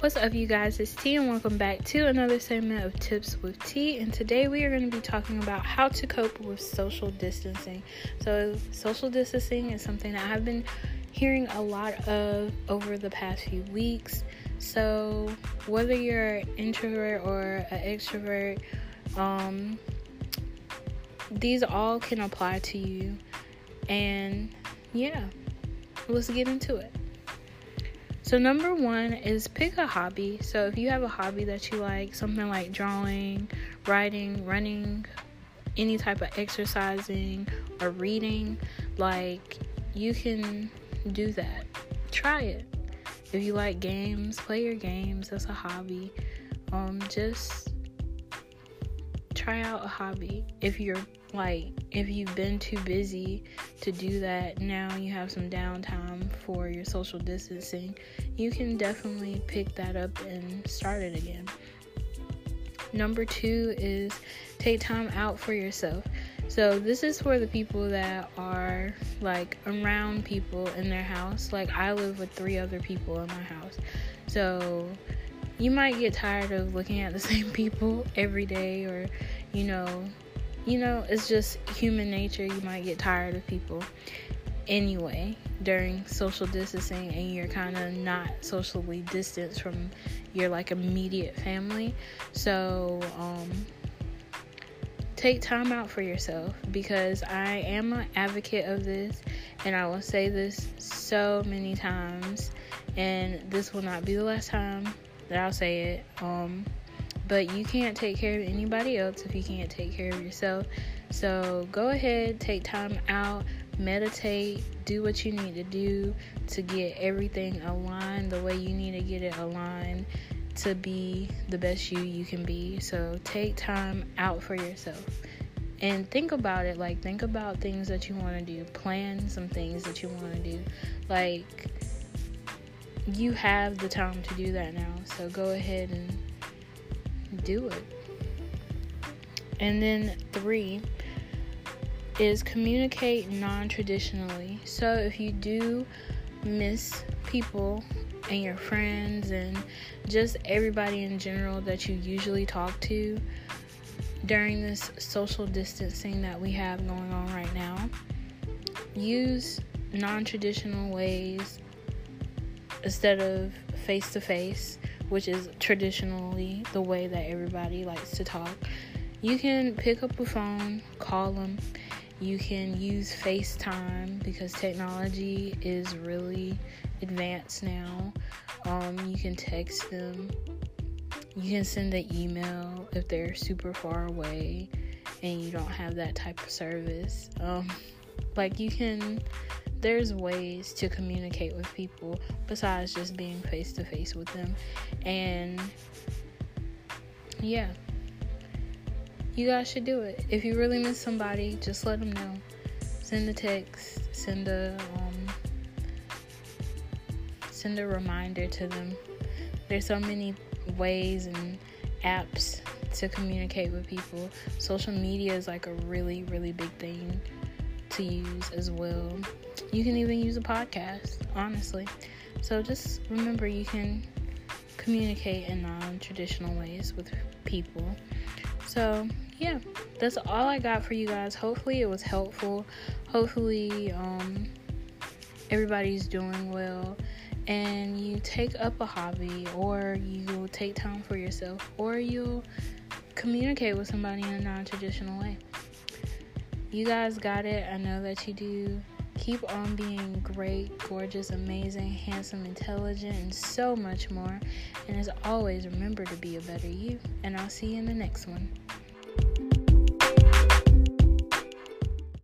What's up, you guys? It's T, and welcome back to another segment of Tips with T. And today we are going to be talking about how to cope with social distancing. So, social distancing is something that I've been hearing a lot of over the past few weeks. So, whether you're an introvert or an extrovert, um, these all can apply to you. And yeah, let's get into it. So, number one is pick a hobby. So, if you have a hobby that you like, something like drawing, writing, running, any type of exercising, or reading, like you can do that. Try it. If you like games, play your games. That's a hobby. Um, just try out a hobby. If you're like if you've been too busy to do that now you have some downtime for your social distancing you can definitely pick that up and start it again. Number two is take time out for yourself. So this is for the people that are like around people in their house. Like i live with three other people in my house. So you might get tired of looking at the same people every day or you know you know, it's just human nature. You might get tired of people anyway during social distancing and you're kind of not socially distanced from your like immediate family. So, um, take time out for yourself because I am an advocate of this and I will say this so many times and this will not be the last time that I'll say it. Um, but you can't take care of anybody else if you can't take care of yourself. So go ahead, take time out, meditate, do what you need to do to get everything aligned the way you need to get it aligned to be the best you you can be. So take time out for yourself. And think about it like think about things that you want to do. Plan some things that you want to do. Like you have the time to do that now. So go ahead and do it. And then three is communicate non traditionally. So if you do miss people and your friends and just everybody in general that you usually talk to during this social distancing that we have going on right now, use non traditional ways instead of face to face which is traditionally the way that everybody likes to talk. You can pick up a phone, call them. You can use FaceTime because technology is really advanced now. Um, you can text them. You can send an email if they're super far away and you don't have that type of service. Um, like you can there's ways to communicate with people besides just being face to face with them. And yeah, you guys should do it. If you really miss somebody, just let them know. Send a text, send a um, send a reminder to them. There's so many ways and apps to communicate with people. Social media is like a really, really big thing to use as well. You can even use a podcast, honestly. So just remember you can communicate in non traditional ways with people. So, yeah, that's all I got for you guys. Hopefully, it was helpful. Hopefully, um, everybody's doing well and you take up a hobby or you take time for yourself or you communicate with somebody in a non traditional way. You guys got it. I know that you do. Keep on being great, gorgeous, amazing, handsome, intelligent, and so much more. And as always, remember to be a better you. And I'll see you in the next one.